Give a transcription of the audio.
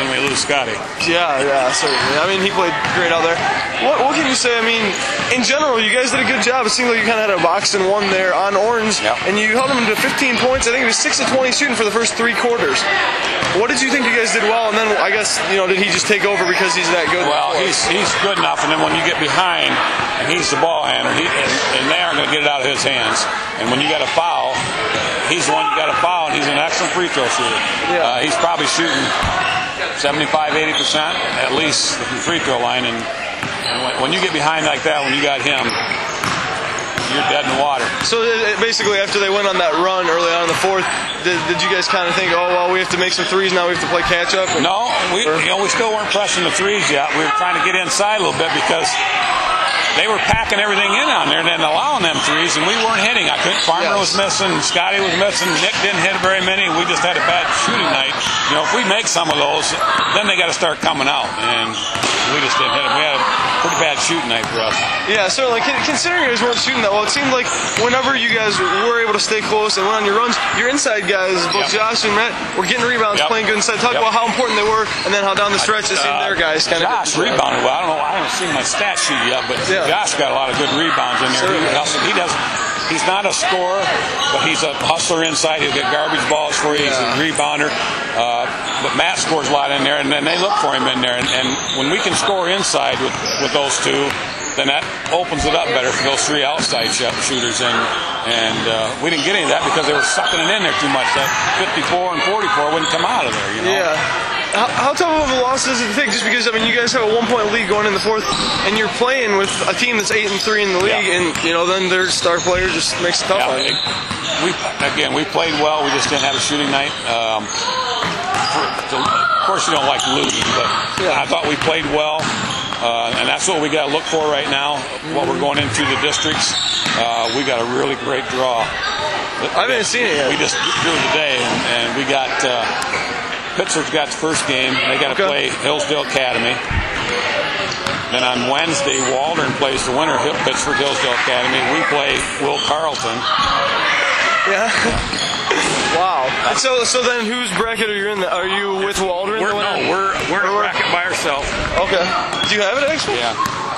then we lose Scotty. Yeah, yeah, certainly. I mean, he played great out there. What, what can you say? I mean, in general, you guys did a good job. It seemed like you kind of had a box and one there on Orns, Yep. and you held them to 15 points. I think it was 6 to 20 shooting for the first three quarters. What did you think you guys did well? And then I guess, you know, did he just take over because he's that good? Well, he's he's good enough, and then when you get behind, and he's the ball handler, he, and, and they aren't going to get it out of his hands. And when you got a foul, he's the one you got a foul, and he's an excellent free throw shooter. Yeah. Uh, he's probably shooting 75, 80 percent at least from the free throw line. And, and when, you get behind like that, when you got him, you're dead in the water. So uh, basically, after they went on that run early on in the fourth, did, did you guys kind of think, oh, well, we have to make some threes now, we have to play catch up? No, we you know we still weren't pressing the threes yet. We were trying to get inside a little bit because they were packing everything in on there and then allowing them threes, and we weren't hitting. I couldn't. Farmer Yes. was missing, Scotty was missing, Nick didn't hit very many. We just had a bad shooting night. You know, if we make some of those, then they got to start coming out, and we just didn't hit them. We had a pretty bad shooting night for us. Yeah, certainly. Con- Considering you guys weren't shooting that well, it seemed like whenever you guys were able to stay close and went on your runs, your inside guys, both Yep. Josh and Matt, were getting rebounds, Yep. playing good inside. Talk Yep. about how important they were, and then how down the stretch it seemed Uh, their guys kind of. Josh rebounded well. I don't know. I haven't seen my stat sheet yet, but Yeah. Josh got a lot of good rebounds in there. Certainly. He, also- he does. He's not a scorer, but he's a hustler inside. He'll get garbage balls for you. He's a rebounder. Uh, but Matt scores a lot in there, and then they look for him in there. And, and when we can score inside with, with those two, then that opens it up better for those three outside sh- shooters. And and uh, we didn't get any of that because they were sucking it in there too much. That 54 and 44 wouldn't come out of there. You know. Yeah. How, how tough of a loss is it to take? Just because I mean, you guys have a one-point lead going in the fourth, and you're playing with a team that's eight and three in the league, Yeah. and you know then their star player just makes it tough Yeah, on you. we again we played well. We just didn't have a shooting night. Um, for- of course, you don't like losing, but Yeah. I thought we played well, uh, and that's what we got to look for right now. What we're going into the districts, uh, we got a really great draw. I haven't seen it yet. We just drew today, and, and we got uh, Pittsford's got the first game. They got to Okay. play Hillsdale Academy. Then on Wednesday, Waldron plays the winner, Hill- Pittsford Hillsdale Academy. We play Will Carleton. Yeah. wow. And so, so then, whose bracket are you in? The, are you with Waldron? We're, the no, winner? we're we're in a bracket by ourselves. Okay. Do you have it actually? Yeah.